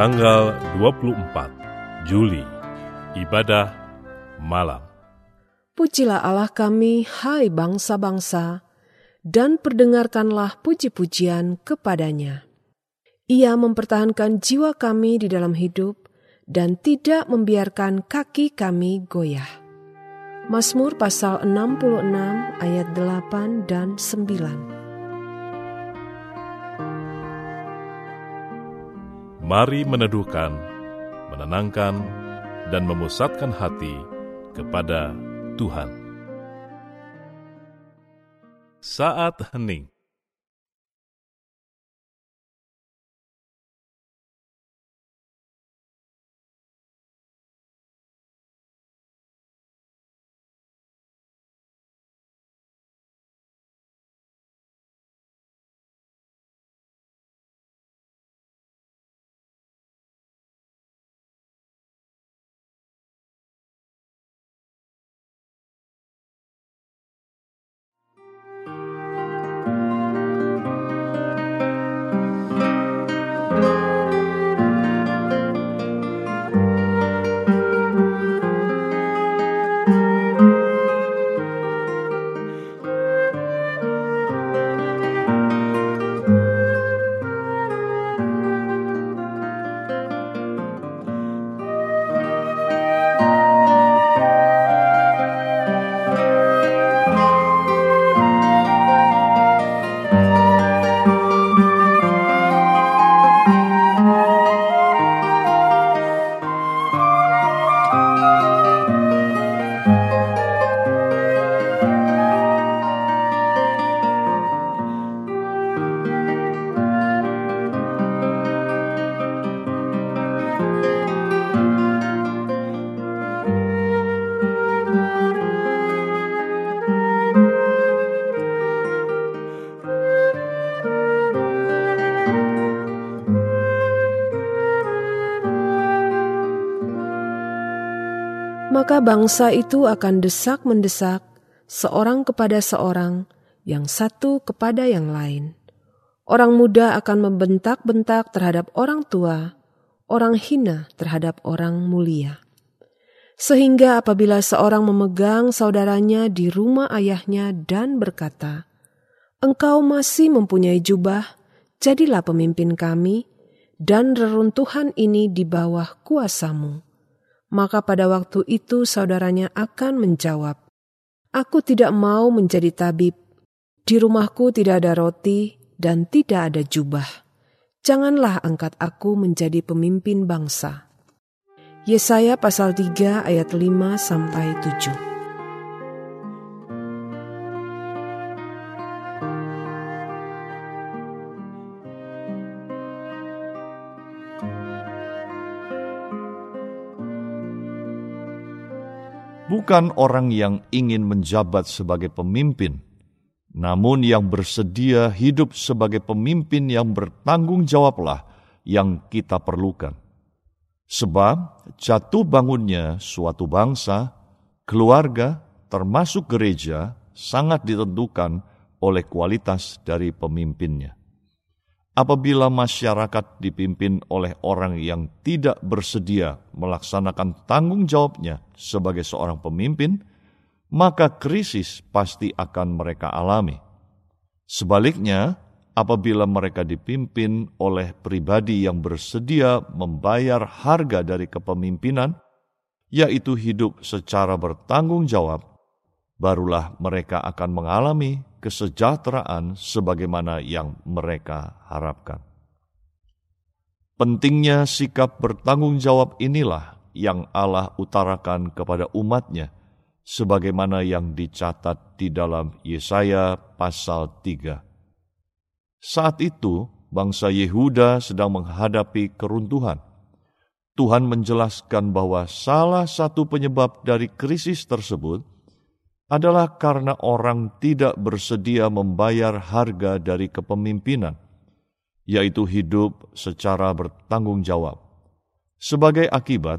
tanggal 24 Juli, ibadah malam. Pujilah Allah kami, hai bangsa-bangsa, dan perdengarkanlah puji-pujian kepadanya. Ia mempertahankan jiwa kami di dalam hidup dan tidak membiarkan kaki kami goyah. Mazmur pasal 66 ayat 8 dan 9. Mari meneduhkan, menenangkan, dan memusatkan hati kepada Tuhan. Saat hening Música maka bangsa itu akan desak-mendesak seorang kepada seorang, yang satu kepada yang lain. Orang muda akan membentak-bentak terhadap orang tua, orang hina terhadap orang mulia. Sehingga apabila seorang memegang saudaranya di rumah ayahnya dan berkata, Engkau masih mempunyai jubah, jadilah pemimpin kami, dan reruntuhan ini di bawah kuasamu maka pada waktu itu saudaranya akan menjawab, Aku tidak mau menjadi tabib. Di rumahku tidak ada roti dan tidak ada jubah. Janganlah angkat aku menjadi pemimpin bangsa. Yesaya pasal 3 ayat 5 sampai 7. Bukan orang yang ingin menjabat sebagai pemimpin, namun yang bersedia hidup sebagai pemimpin yang bertanggung jawablah yang kita perlukan. Sebab jatuh bangunnya suatu bangsa, keluarga, termasuk gereja, sangat ditentukan oleh kualitas dari pemimpinnya. Apabila masyarakat dipimpin oleh orang yang tidak bersedia melaksanakan tanggung jawabnya sebagai seorang pemimpin, maka krisis pasti akan mereka alami. Sebaliknya, apabila mereka dipimpin oleh pribadi yang bersedia membayar harga dari kepemimpinan, yaitu hidup secara bertanggung jawab, barulah mereka akan mengalami kesejahteraan sebagaimana yang mereka harapkan. Pentingnya sikap bertanggung jawab inilah yang Allah utarakan kepada umatnya, sebagaimana yang dicatat di dalam Yesaya pasal 3. Saat itu, bangsa Yehuda sedang menghadapi keruntuhan. Tuhan menjelaskan bahwa salah satu penyebab dari krisis tersebut adalah karena orang tidak bersedia membayar harga dari kepemimpinan, yaitu hidup secara bertanggung jawab. Sebagai akibat,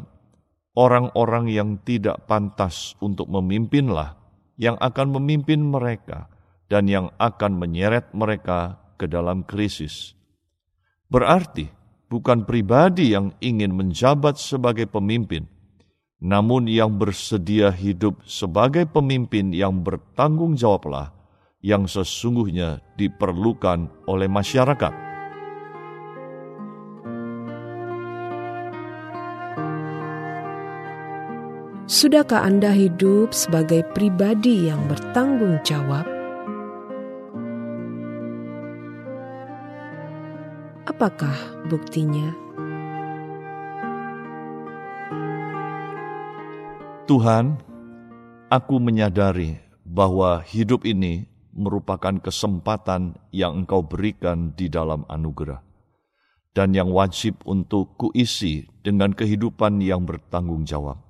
orang-orang yang tidak pantas untuk memimpinlah yang akan memimpin mereka dan yang akan menyeret mereka ke dalam krisis. Berarti, bukan pribadi yang ingin menjabat sebagai pemimpin, namun yang bersedia hidup sebagai pemimpin yang bertanggung jawablah yang sesungguhnya diperlukan oleh masyarakat. Sudahkah Anda hidup sebagai pribadi yang bertanggung jawab? Apakah buktinya? Tuhan, aku menyadari bahwa hidup ini merupakan kesempatan yang Engkau berikan di dalam anugerah, dan yang wajib untuk kuisi dengan kehidupan yang bertanggung jawab.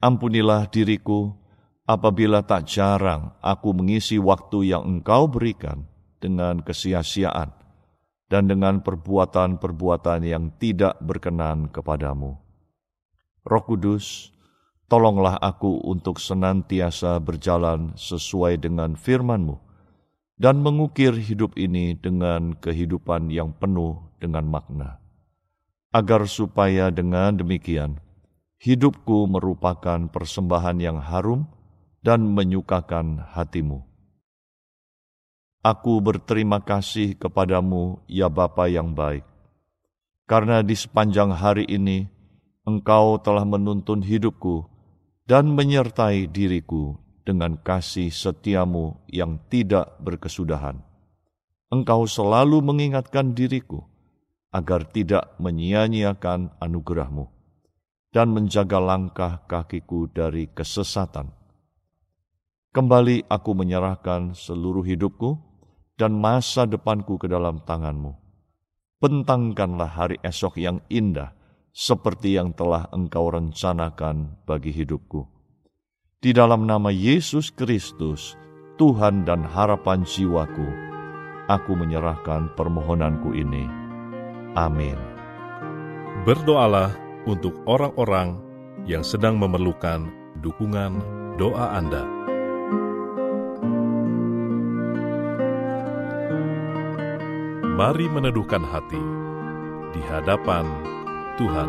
Ampunilah diriku apabila tak jarang aku mengisi waktu yang Engkau berikan dengan kesia-siaan dan dengan perbuatan-perbuatan yang tidak berkenan kepadamu. Roh Kudus, Tolonglah aku untuk senantiasa berjalan sesuai dengan firman-Mu dan mengukir hidup ini dengan kehidupan yang penuh dengan makna. Agar supaya dengan demikian, hidupku merupakan persembahan yang harum dan menyukakan hatimu. Aku berterima kasih kepadamu, ya Bapa yang baik, karena di sepanjang hari ini Engkau telah menuntun hidupku dan menyertai diriku dengan kasih setiamu yang tidak berkesudahan. Engkau selalu mengingatkan diriku agar tidak menyia-nyiakan anugerahmu dan menjaga langkah kakiku dari kesesatan. Kembali aku menyerahkan seluruh hidupku dan masa depanku ke dalam tanganmu. Bentangkanlah hari esok yang indah, seperti yang telah engkau rencanakan bagi hidupku. Di dalam nama Yesus Kristus, Tuhan dan harapan jiwaku, aku menyerahkan permohonanku ini. Amin. Berdoalah untuk orang-orang yang sedang memerlukan dukungan doa Anda. Mari meneduhkan hati di hadapan Tuhan.